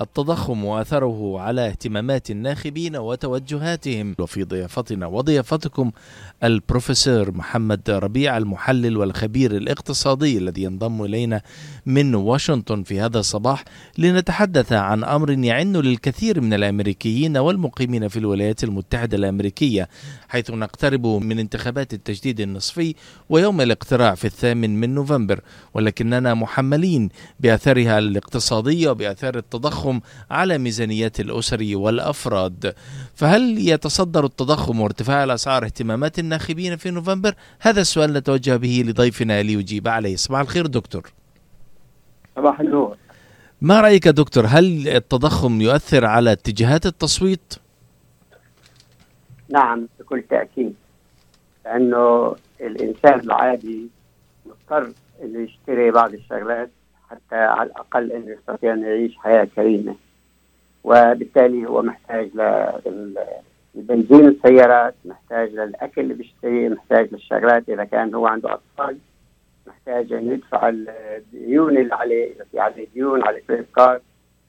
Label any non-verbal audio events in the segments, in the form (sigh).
التضخم وأثره على اهتمامات الناخبين وتوجهاتهم. وفي ضيافتنا وضيافتكم البروفيسور محمد ربيع المحلل والخبير الاقتصادي الذي ينضم إلينا من واشنطن في هذا الصباح لنتحدث عن أمر يعن للكثير من الأمريكيين والمقيمين في الولايات المتحدة الأمريكية حيث نقترب من انتخابات التجديد النصفي ويوم الاقتراع في الثامن من نوفمبر. ولكننا محملين باثارها الاقتصاديه وبأثار التضخم على ميزانيات الأسر والأفراد. فهل يتصدر التضخم وارتفاع الأسعار اهتمامات الناخبين في نوفمبر؟ هذا السؤال نتوجه به لضيفنا ليجيب عليه. صباح الخير دكتور. صباح النور. ما رأيك دكتور؟ هل التضخم يؤثر على اتجاهات التصويت؟ نعم بكل تأكيد. لأنه الإنسان العادي مضطر إنه يشتري بعض الشغلات حتى على الأقل إنه يستطيع أن يعيش حياة كريمة. وبالتالي هو محتاج للبنزين السيارات محتاج للأكل اللي بيشتريه محتاج للشغلات. إذا كان هو عنده أطفال محتاج أن يدفع الديون اللي عليه إذا في عليه ديون على كريدت كارد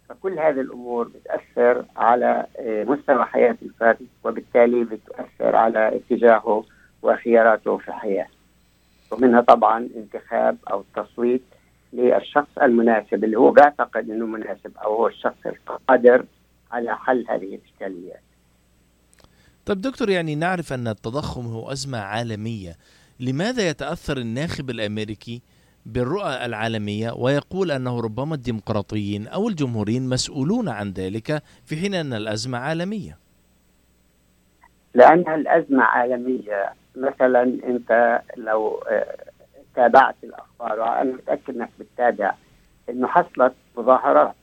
فكل هذه الأمور بتأثر على مستوى حياة الفرد وبالتالي بتأثر على اتجاهه وخياراته في الحياة. ومنها طبعا انتخاب أو التصويت للشخص المناسب اللي هو بيعتقد إنه مناسب أو هو الشخص القادر على حل هذه الاشكاليات. طيب دكتور يعني نعرف أن التضخم هو أزمة عالمية، لماذا يتأثر الناخب الأمريكي بالرؤى العالمية ويقول أنه ربما الديمقراطيين أو الجمهوريين مسؤولون عن ذلك في حين أن الأزمة عالمية؟ لأنها الأزمة عالمية. مثلا أنت لو تابعت الأخبار وأنا متأكد أنك بتتابع. أنه حصلت مظاهرات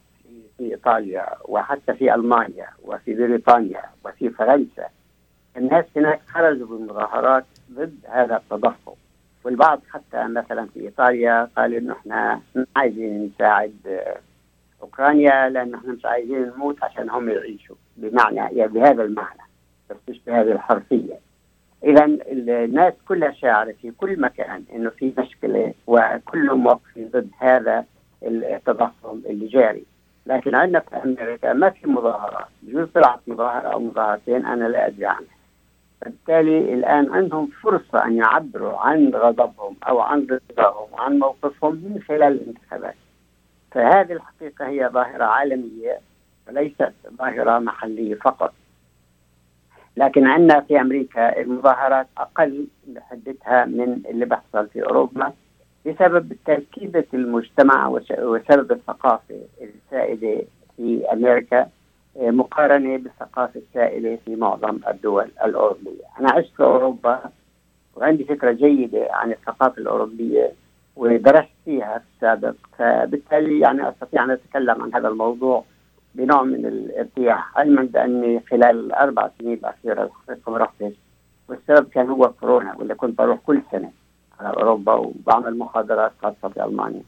في إيطاليا وحتى في ألمانيا وفي بريطانيا وفي فرنسا. الناس هناك خرجوا بالمظاهرات ضد هذا التضخم. والبعض حتى مثلا في إيطاليا قال إنه إحنا عايزين نساعد أوكرانيا لأنه إحنا مش عايزين نموت عشان هم يعيشوا. بمعنى يعني بهذا المعنى بس مش بهذه الحرفية. اذا الناس كلها شاعرة في كل مكان إنه في مشكلة وكلهم واقفين ضد هذا التضخم اللي جاري. لكن عندنا في أمريكا ما في مظاهرات، بجوز طلعت مظاهرة أو مظاهرتين أنا لا أدري عنها. فبالتالي الآن عندهم فرصة أن يعبروا عن غضبهم أو عن رضاهم عن موقفهم من خلال الانتخابات فهذه الحقيقة هي ظاهرة عالمية وليست ظاهرة محلية فقط لكن عندنا في أمريكا المظاهرات أقل حدتها من اللي بيحصل في أوروبا بسبب تركيبة المجتمع وسبب الثقافة السائدة في أمريكا مقارنة بالثقافة السائلة في معظم الدول الأوروبية. أنا عشت في أوروبا وعندي فكرة جيدة عن الثقافة الأوروبية ودرست فيها في السابق فبالتالي يعني أستطيع أن أتكلم عن هذا الموضوع. بنوع من الارتياح. علما بأني خلال الأربع سنين الأخيرة الحقيقة ما رحتش والسبب كان هو كورونا واللي كنت بروح كل سنة على أوروبا وبعمل محاضرات خاصة في ألمانيا.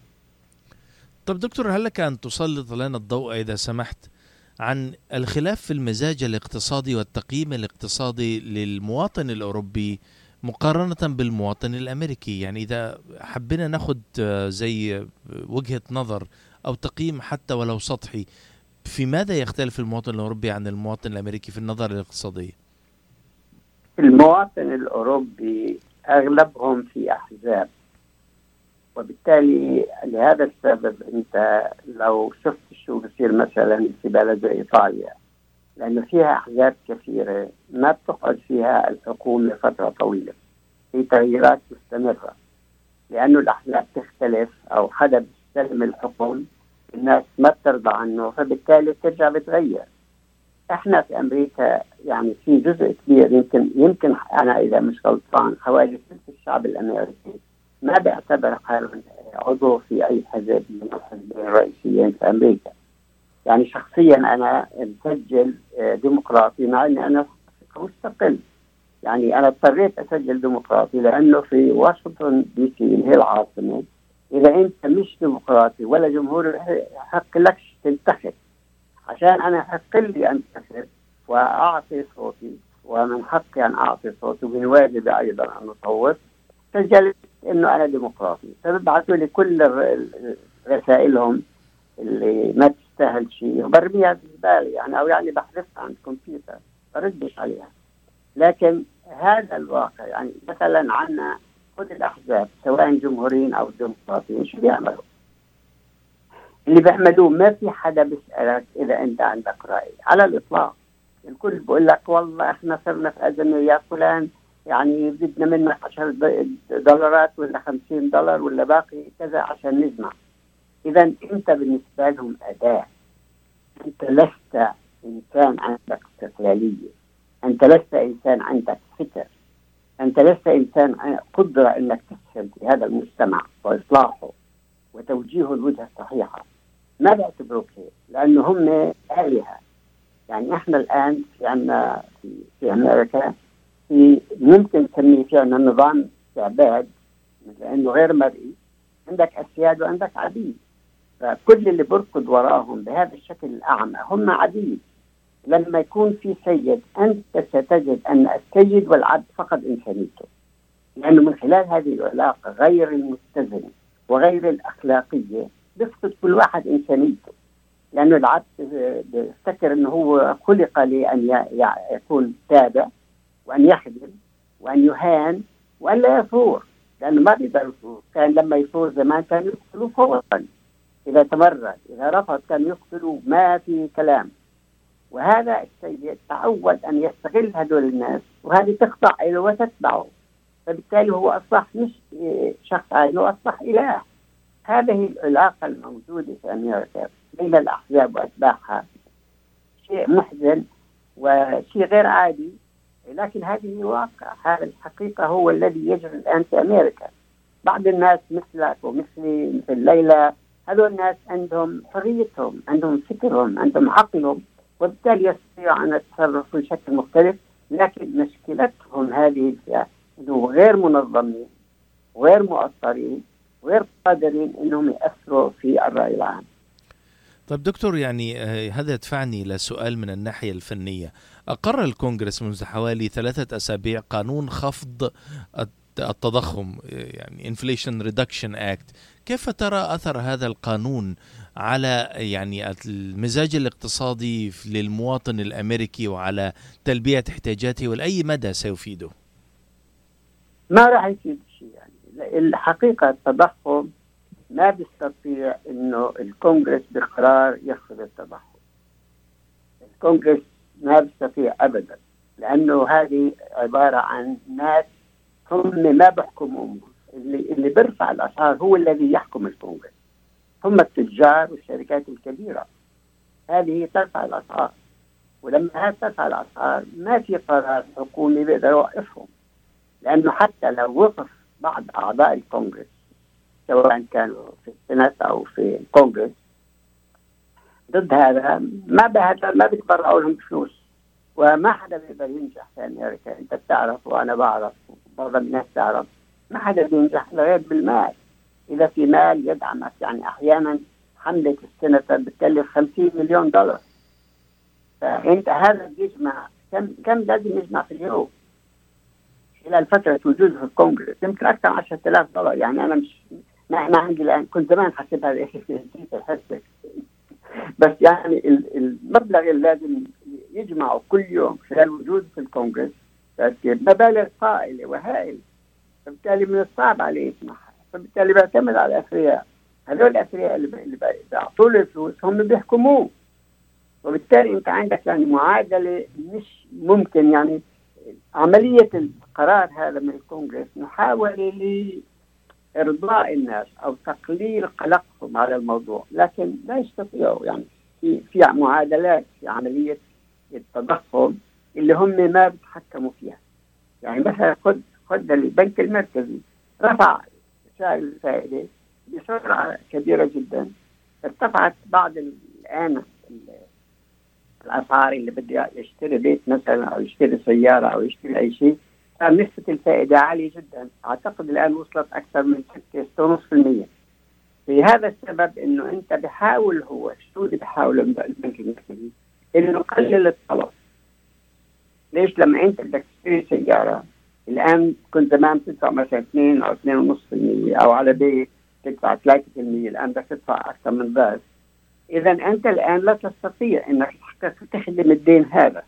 طب دكتور هل لك أن تسلط لنا الضوء إذا سمحت عن الخلاف في المزاج الاقتصادي والتقييم الاقتصادي للمواطن الأوروبي مقارنة بالمواطن الأمريكي؟ يعني إذا حبينا ناخد زي وجهة نظر أو تقييم حتى ولو سطحي في ماذا يختلف المواطن الأوروبي عن المواطن الأمريكي في النظر الاقتصادي؟ المواطن الأوروبي أغلبهم في أحزاب. وبالتالي لهذا السبب أنت لو شفت شو بصير مثلا في بلد زي إيطاليا لأنه فيها أحزاب كثيرة ما بتقعد فيها الحكومة فترة طويلة. في تغييرات مستمرة. لأنه الأحزاب تختلف أو حدا بيستلم الحكم الناس ما بترضى عنه فبالتالي بترجع بتغير إحنا في أمريكا يعني في جزء كبير يمكن يمكن أنا إذا مش غلطان حوالي ثلث الشعب الأمريكي ما بيعتبر حاله عضو في أي حزب من الحزبين الرئيسيين في أمريكا. يعني شخصيا أنا مسجل ديمقراطي مع إني أنا مستقل. يعني أنا اضطريت أسجل ديمقراطي لأنه في واشنطن دي سي اللي هي العاصمه إذا أنت مش ديمقراطي ولا جمهوري حق لكش تنتخب. عشان أنا حق لي أنتخب وأعطي صوتي ومن حقي أن أعطي صوتي ومن واجبي أيضا أن أصوت سجلت إنه أنا ديمقراطي. فببعثوا لي كل رسائلهم اللي ما تستاهل شيء وبرميها في الزباله يعني أو يعني بحذفها عن الكمبيوتر بردش عليها. لكن هذا الواقع يعني مثلا عندنا خذ الاحزاب سواء جمهوريين أو ديمقراطيين شو بيعملوا؟ اللي بيعملوه ما في حدا بيسألك إذا أنت عندك رأي على الإطلاق. الكل بقول لك والله إحنا صرنا في أزمة يا فلان يعني بدنا منك 10 دولارات ولا 50 دولار ولا باقي كذا عشان نجمع. إذا أنت بالنسبة لهم أداة. أنت لست إنسان عندك استقلالية. أنت لست إنسان عندك فكر. أنت لست إنسان قدرة إنك تسهم في هذا المجتمع واصلاحه وتوجيهه الوجهة الصحيحة. ما بيعتبروك هيك لأنه هم آلهة. يعني إحنا الآن في عندنا في, في أمريكا في ممكن تسميه في عندنا نظام استعباد لأنه غير مرئي. عندك أسياد وعندك عبيد فكل اللي بركض وراهم بهذا الشكل الأعمى هم عبيد لما يكون في سيد أنت ستجد أن السيد والعبد فقد انسانيته لأنه من خلال هذه العلاقة غير المتزنه وغير الأخلاقية بيفقد كل واحد انسانيته لأنه العبد بيفتكر إنه هو خلق لأن يكون تابع وأن يخدم وأن يهان وأن لا يثور لأنه ما بيقدر كان لما يفوز زمان كان يقتلوا فورا. إذا تمرد إذا رفض كان يقتلوا ما في كلام. وهذا السيد تعود أن يستغل هذول الناس وهذه تخضع له وتتبعه. فبالتالي هو أصبح مش شخص عادي هو أصبح إله. هذه العلاقة الموجودة في أمريكا بين الأحزاب وأتباعها شيء محزن وشيء غير عادي لكن هذه واقع. هذا الحقيقة هو الذي يجري الآن في أمريكا. بعض الناس مثلك ومثلي مثل ليلى هذول الناس عندهم حريتهم عندهم فكرهم عندهم عقلهم. وبالتالي يستطيعوا أن يتصرفوا بشكل مختلف لكن مشكلتهم هذه الفئة انه غير منظمين غير مؤثرين غير قادرين إنهم يأثروا في الرأي العام. طيب دكتور يعني هذا يدفعني إلى سؤال من الناحية الفنية. أقر الكونغرس منذ حوالي ثلاثة أسابيع قانون خفض التضخم يعني Inflation Reduction Act كيف ترى أثر هذا القانون على يعني المزاج الاقتصادي للمواطن الأمريكي وعلى تلبية احتياجاته ولاي مدى سيفيده؟ ما راح يفيد شيء يعني الحقيقة التضخم ما بيستطيع إنه الكونغرس بقرار يخفض التضخم. الكونغرس ما بيستطيع ابدا لأنه هذه عبارة عن ناس هم ما بيحكموا اللي اللي بيرفع الأسعار هو الذي يحكم الكونغرس هم التجار والشركات الكبيرة. هذه ترفع الأسعار. ولما هذه ترفع الأسعار ما في قرار حكومي بيقدر يوقفهم. لأنه حتى لو وقف بعض أعضاء الكونغرس سواء كانوا في السنات أو في الكونغرس ضد هذا ما بهذا ما بيتبرعوا لهم فلوس. وما حدا بيقدر ينجح في أمريكا. أنت بتعرف وأنا بعرف معظم الناس تعرف. ما حدا بينجح غير بالمال. إذا في مال يدعمك يعني أحيانا حملة السنتر بتكلف 50 مليون دولار. فأنت هذا بيجمع كم كم لازم يجمع في اليوم؟ خلال فترة وجوده في الكونغرس يمكن أكثر من 10000 دولار. يعني أنا مش ما, ما عندي الآن كنت زمان الحسبه (laughs) بس يعني المبلغ اللي لازم يجمعه كل يوم خلال وجوده في الكونغرس مبالغ طائله وهائلة. فبالتالي من الصعب عليه يسمعها فبالتالي بيعتمد على الأثرياء. هذول الأثرياء اللي بيعطوا له الفلوس هم بيحكموه. وبالتالي أنت عندك يعني معادلة مش ممكن يعني عملية القرار هذا من الكونغرس محاولة لإرضاء الناس أو تقليل قلقهم على الموضوع. لكن لا يستطيعوا يعني في في معادلات في عملية التضخم اللي هم ما بيتحكموا فيها. يعني مثلا خذ خذ البنك المركزي رفع سعر الفائدة بسرعة كبيرة جدا. ارتفعت بعض الآن الأسعار اللي بده يشتري بيت مثلا أو يشتري سيارة أو يشتري أي شيء نسبة الفائدة عالية جدا. أعتقد الآن وصلت أكثر من 6.5% في هذا السبب إنه أنت بحاول هو شو اللي بحاول البنك المركزي؟ إنه يقلل الطلب. ليش؟ لما أنت بدك تشتري سيارة الآن كنت زمان تدفع مثلا 2 أو 2.5% أو على بيت تدفع 3% الآن بدك تدفع أكثر من ذلك. إذا أنت الآن لا تستطيع إنك تخدم الدين هذا.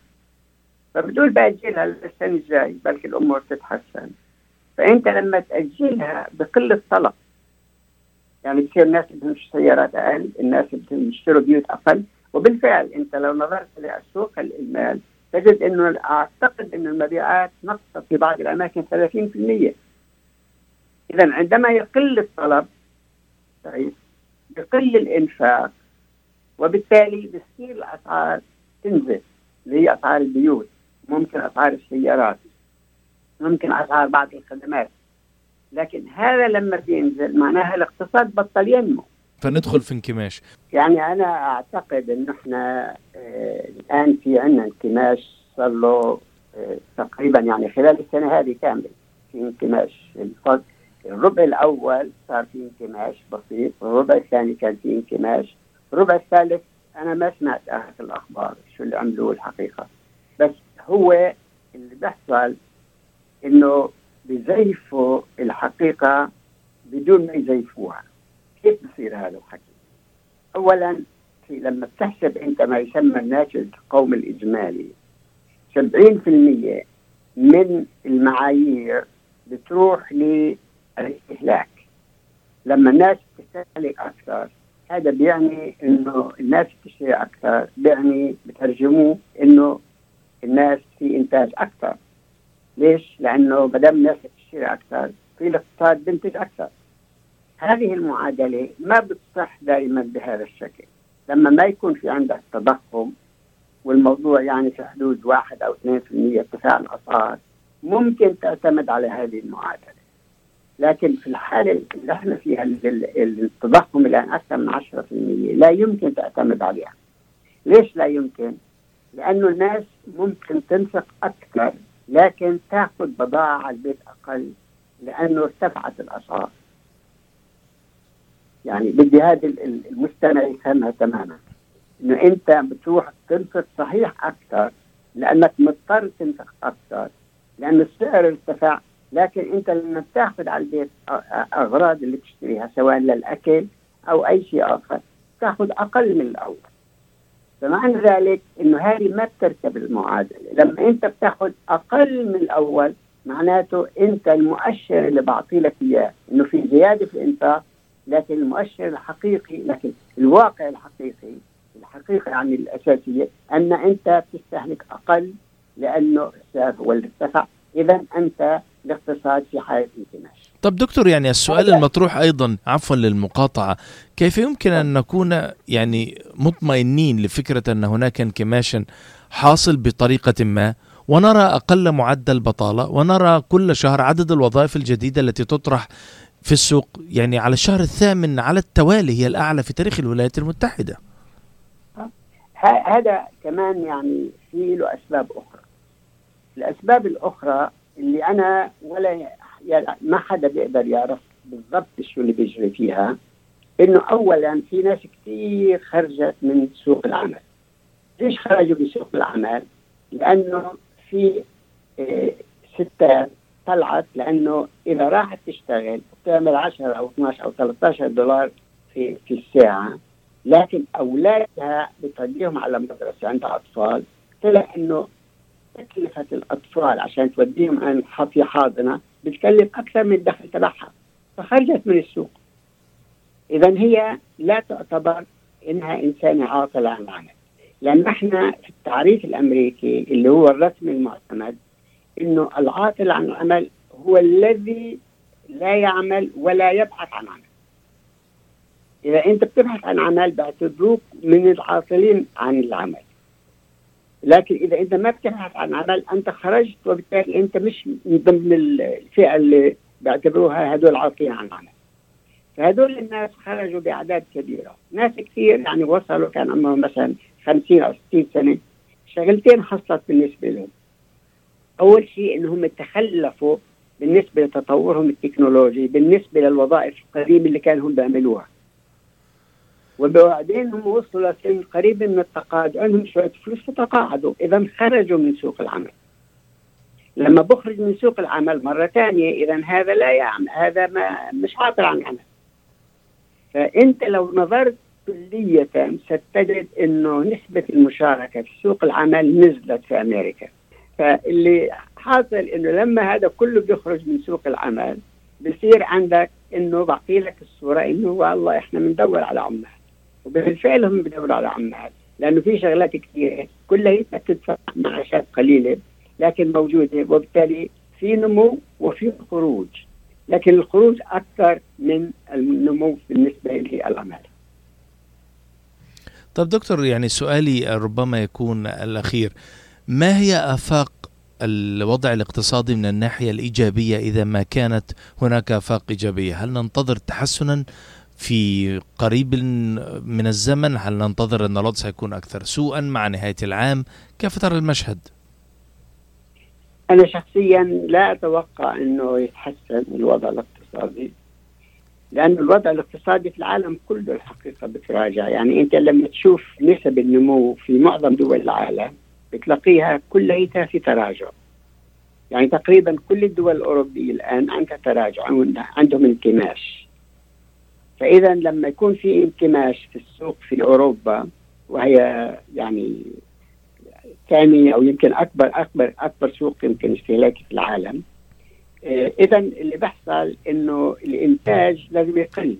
فبتقول باجلها للسنه الجاي بلكي الأمور تتحسن. فأنت لما تأجلها بقل الطلب يعني بصير الناس بدهم سيارات أقل، الناس بدهم يشتروا بيوت أقل، وبالفعل أنت لو نظرت لسوق المال تجد إنه أعتقد انه المبيعات نقصت في بعض الأماكن 30%. اذا عندما يقل الطلب طيب يقل الإنفاق وبالتالي بتصير الأسعار تنزل اللي هي اسعار البيوت ممكن أسعار السيارات ممكن أسعار بعض الخدمات لكن هذا لما بينزل معناها الاقتصاد بطل ينمو فندخل في انكماش. يعني أنا أعتقد انه إحنا آه الآن في عندنا انكماش صار له آه تقريبا يعني خلال السنة هذه كاملة في انكماش. الربع الأول صار في انكماش بسيط الربع الثاني كان في انكماش. الربع الثالث أنا ما سمعت اخر الأخبار شو اللي عملوه الحقيقة. بس هو اللي بيحصل إنه بزيفوا الحقيقة بدون ما يزيفوها. كيف بصير هذا الحكي؟ اولا في لما بتحسب أنت ما يسمى الناتج القومي الإجمالي 70% من المعايير بتروح للاستهلاك لما الناس تستهلك أكثر هذا بيعني إنه الناس بتشتري أكثر بيعني بترجموه إنه الناس في إنتاج أكثر ليش؟ لأنه ما دام الناس بتشتري أكثر في الاقتصاد بينتج أكثر هذه المعادلة ما بتصح دائما بهذا الشكل. لما ما يكون في عندك تضخم والموضوع يعني في حدود واحد أو 2% ارتفاع الأسعار ممكن تعتمد على هذه المعادلة. لكن في الحالة اللي إحنا فيها التضخم الآن أكثر من 10% لا يمكن تعتمد عليها. ليش لا يمكن؟ لأنه الناس ممكن تنفق أكثر لكن تأخذ بضاعة على البيت أقل لأنه ارتفعت الأسعار. يعني بدي هذا المستمع يفهمها تماما. إنه أنت بتروح تنفق صحيح أكثر لأنك مضطر تنفق أكثر لأنه السعر ارتفع لكن أنت لما بتاخذ على البيت أغراض اللي بتشتريها سواء للأكل أو أي شيء آخر تاخذ أقل من الأول. فمعنى ذلك إنه هذه ما بتركب المعادلة. لما أنت بتاخذ أقل من الأول معناته أنت المؤشر اللي بعطي لك إياه. إنه في زيادة في الإنفاق لكن المؤشر الحقيقي لكن الواقع الحقيقي الحقيقة يعني الأساسية أن أنت بتستهلك أقل لأنه السعر هو اللي ارتفع إذا أنت الاقتصاد في حالة انكماش طب دكتور يعني السؤال المطروح أيضا عفوا للمقاطعة كيف يمكن أن نكون يعني مطمئنين لفكرة أن هناك انكماشا حاصل بطريقة ما ونرى أقل معدل بطالة ونرى كل شهر عدد الوظائف الجديدة التي تطرح في السوق يعني على الشهر الثامن على التوالي هي الأعلى في تاريخ الولايات المتحدة. هذا كمان يعني في له أسباب أخرى. الأسباب الأخرى اللي أنا ولا ما حدا بيقدر يعرف بالضبط شو اللي بيجري فيها إنه اولا في ناس كثير خرجت من سوق العمل. ليش خرجوا من سوق العمل؟ لأنه في إيه ستات طلعت لأنه إذا راحت تشتغل بتعمل 10 أو 12 أو 13 دولار في في الساعة. لكن أولادها بتوديهم على مدرسة عندها أطفال. طلع إنه تكلفة الأطفال عشان توديهم عن في حاضنة بتكلف أكثر من الدخل تبعها. فخرجت من السوق. إذا هي لا تعتبر إنها إنسانة عاطلة عن العمل لأن إحنا في التعريف الأمريكي اللي هو الرسمي المعتمد إنه العاطل عن العمل هو الذي لا يعمل ولا يبحث عن عمل. إذا أنت بتبحث عن عمل بعتبروك من العاطلين عن العمل. لكن إذا أنت ما بتبحث عن عمل أنت خرجت وبالتالي أنت مش من ضمن الفئة اللي بيعتبروها هدول عاطلين عن العمل. فهدول الناس خرجوا بأعداد كبيرة. ناس كثير يعني وصلوا كان عمرهم مثلا 50 أو 60 سنة. شغلتين حصلت بالنسبة لهم. أول شيء انهم تخلفوا بالنسبة لتطورهم التكنولوجي بالنسبة للوظائف القديمة اللي كانوا هم بيعملوها. وبعدين هم وصلوا لسن قريب من التقاعد عندهم شوية فلوس فتقاعدوا. إذا خرجوا من سوق العمل. لما بخرج من سوق العمل مرة ثانية إذا هذا لا يعمل هذا ما مش عاطل عن العمل فأنت لو نظرت كلية ستجد أنه نسبة المشاركة في سوق العمل نزلت في أمريكا. فاللي حاصل أنه لما هذا كله بيخرج من سوق العمل بصير عندك أنه بعطي لك الصورة أنه والله إحنا بندور على عمال. وبالفعل هم بدوروا على عمال. لأنه في شغلات كثيرة كلها تدفع معاشات قليلة لكن موجودة وبالتالي في نمو وفي خروج. لكن الخروج أكثر من النمو بالنسبة للعمال. طب دكتور يعني سؤالي ربما يكون الأخير. ما هي آفاق الوضع الاقتصادي من الناحية الإيجابية إذا ما كانت هناك آفاق إيجابية؟ هل ننتظر تحسنا في قريب من الزمن؟ هل ننتظر أن الوضع سيكون أكثر سوءا مع نهاية العام؟ كيف ترى المشهد؟ أنا شخصيا لا أتوقع أنه يتحسن الوضع الاقتصادي لأن الوضع الاقتصادي في العالم كله الحقيقة بتراجع. يعني أنت لما تشوف نسب النمو في معظم دول العالم بتلاقيها كلها في تراجع. يعني تقريبا كل الدول الأوروبية الآن عندها تراجع عندهم انكماش. فإذا لما يكون في انكماش في السوق في أوروبا وهي يعني ثاني أو يمكن اكبر اكبر أكبر سوق يمكن استهلاكي في العالم آه، اذا اللي بيحصل إنه الإنتاج لازم يقل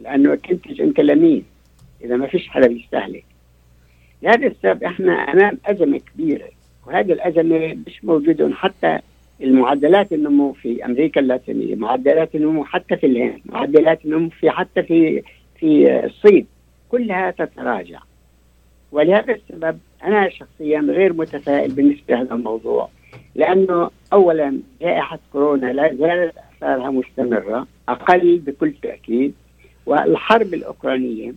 لأنه تنتج انت لمين إذا ما فيش حدا بيستهلك. لهذا السبب إحنا امام ازمة كبيرة وهذه الازمة مش موجودة حتى المعدلات النمو في أمريكا اللاتينية معدلات النمو حتى في الهند معدلات النمو في حتى في في الصين كلها تتراجع. ولهذا السبب أنا شخصيا غير متفائل بالنسبة لهذا الموضوع لأنه اولا جائحة كورونا لا زالت اثارها مستمرة أقل بكل تأكيد والحرب الأوكرانية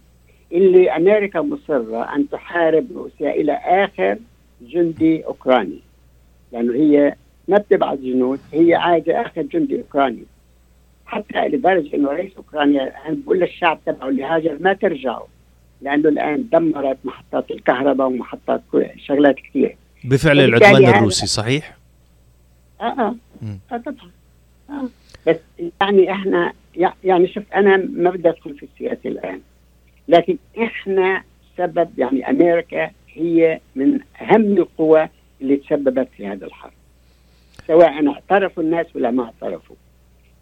اللي أمريكا مصرة أن تحارب روسيا إلى آخر جندي أوكراني. لأنه هي ما بتبعث جنود هي عايزه آخر جندي أوكراني. حتى لدرجه إنه رئيس أوكرانيا الان بيقول للشعب تبعه اللي هاجر ما ترجعوا لأنه الآن دمرت محطات الكهرباء ومحطات شغلات كثيره بفعل العدوان الروسي صحيح؟ آه آه, آه طبعا. آه. بس يعني إحنا يعني شوف أنا ما بدي أدخل في السياسة الآن. لكن إحنا سبب يعني أمريكا هي من أهم القوى اللي تسببت في هذا الحرب. سواء اعترفوا الناس ولا ما اعترفوا.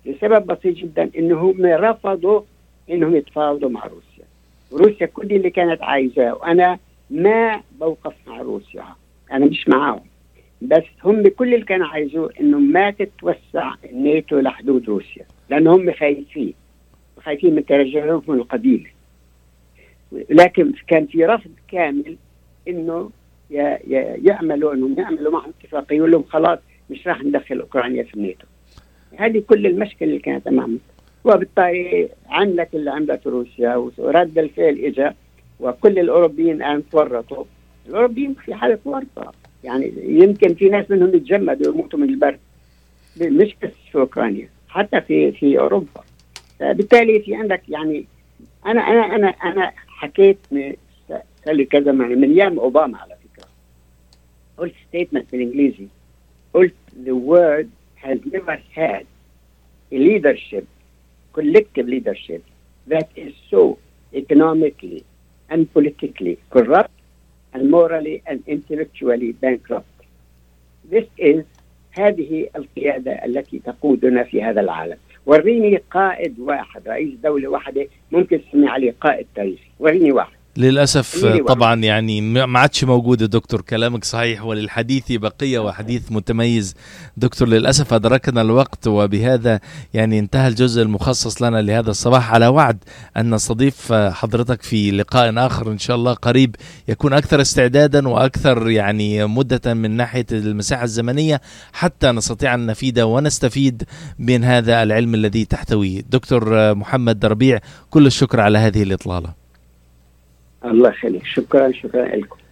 لسبب بسيط جدا انهم رفضوا إنهم يتفاوضوا مع روسيا. روسيا كل اللي كانت عايزاه وأنا ما بوقف مع روسيا. أنا مش معاهم. بس هم كل اللي كانوا عايزوه إنه ما تتوسع الناتو لحدود روسيا لأن هم خايفين. خايفين من ترجعهم القديمة. لكن كان في رفض كامل إنه يعملوا انهم يعملوا معهم اتفاقية يقول لهم خلاص مش راح ندخل أوكرانيا في الناتو. هذه كل المشكلة اللي كانت أمامهم. وبالتالي عملت اللي عملته روسيا ورد الفعل اجى وكل الأوروبيين الآن تورطوا. الأوروبيين في حالة ورطه يعني يمكن في ناس منهم يتجمدوا ويموتوا من البرد. مش بس في أوكرانيا حتى في في أوروبا. بالتالي في عندك يعني أنا أنا أنا أنا حكيت صار لي كذا يعني من أيام اوباما على فكره قلت ستيتمنت بالانجليزي قلت the world has never had a leadership collective leadership that is so economically and politically corrupt and morally and intellectually bankrupt. This is هذه القيادة التي تقودنا في هذا العالم وريني قائد واحد رئيس دولة واحدة ممكن تسمي عليه قائد تاريخي. وريني واحد. للأسف طبعا يعني ما عادش موجود دكتور كلامك صحيح وللحديث بقية وحديث متميز. دكتور للأسف أدركنا الوقت وبهذا يعني انتهى الجزء المخصص لنا لهذا الصباح على وعد أن نستضيف حضرتك في لقاء آخر إن شاء الله قريب يكون أكثر استعدادا وأكثر يعني مدة من ناحية المساحة الزمنية حتى نستطيع أن نفيد ونستفيد من هذا العلم الذي تحتويه. دكتور محمد ربيع كل الشكر على هذه الإطلالة. الله يخليك. شكرا شكرا لكم.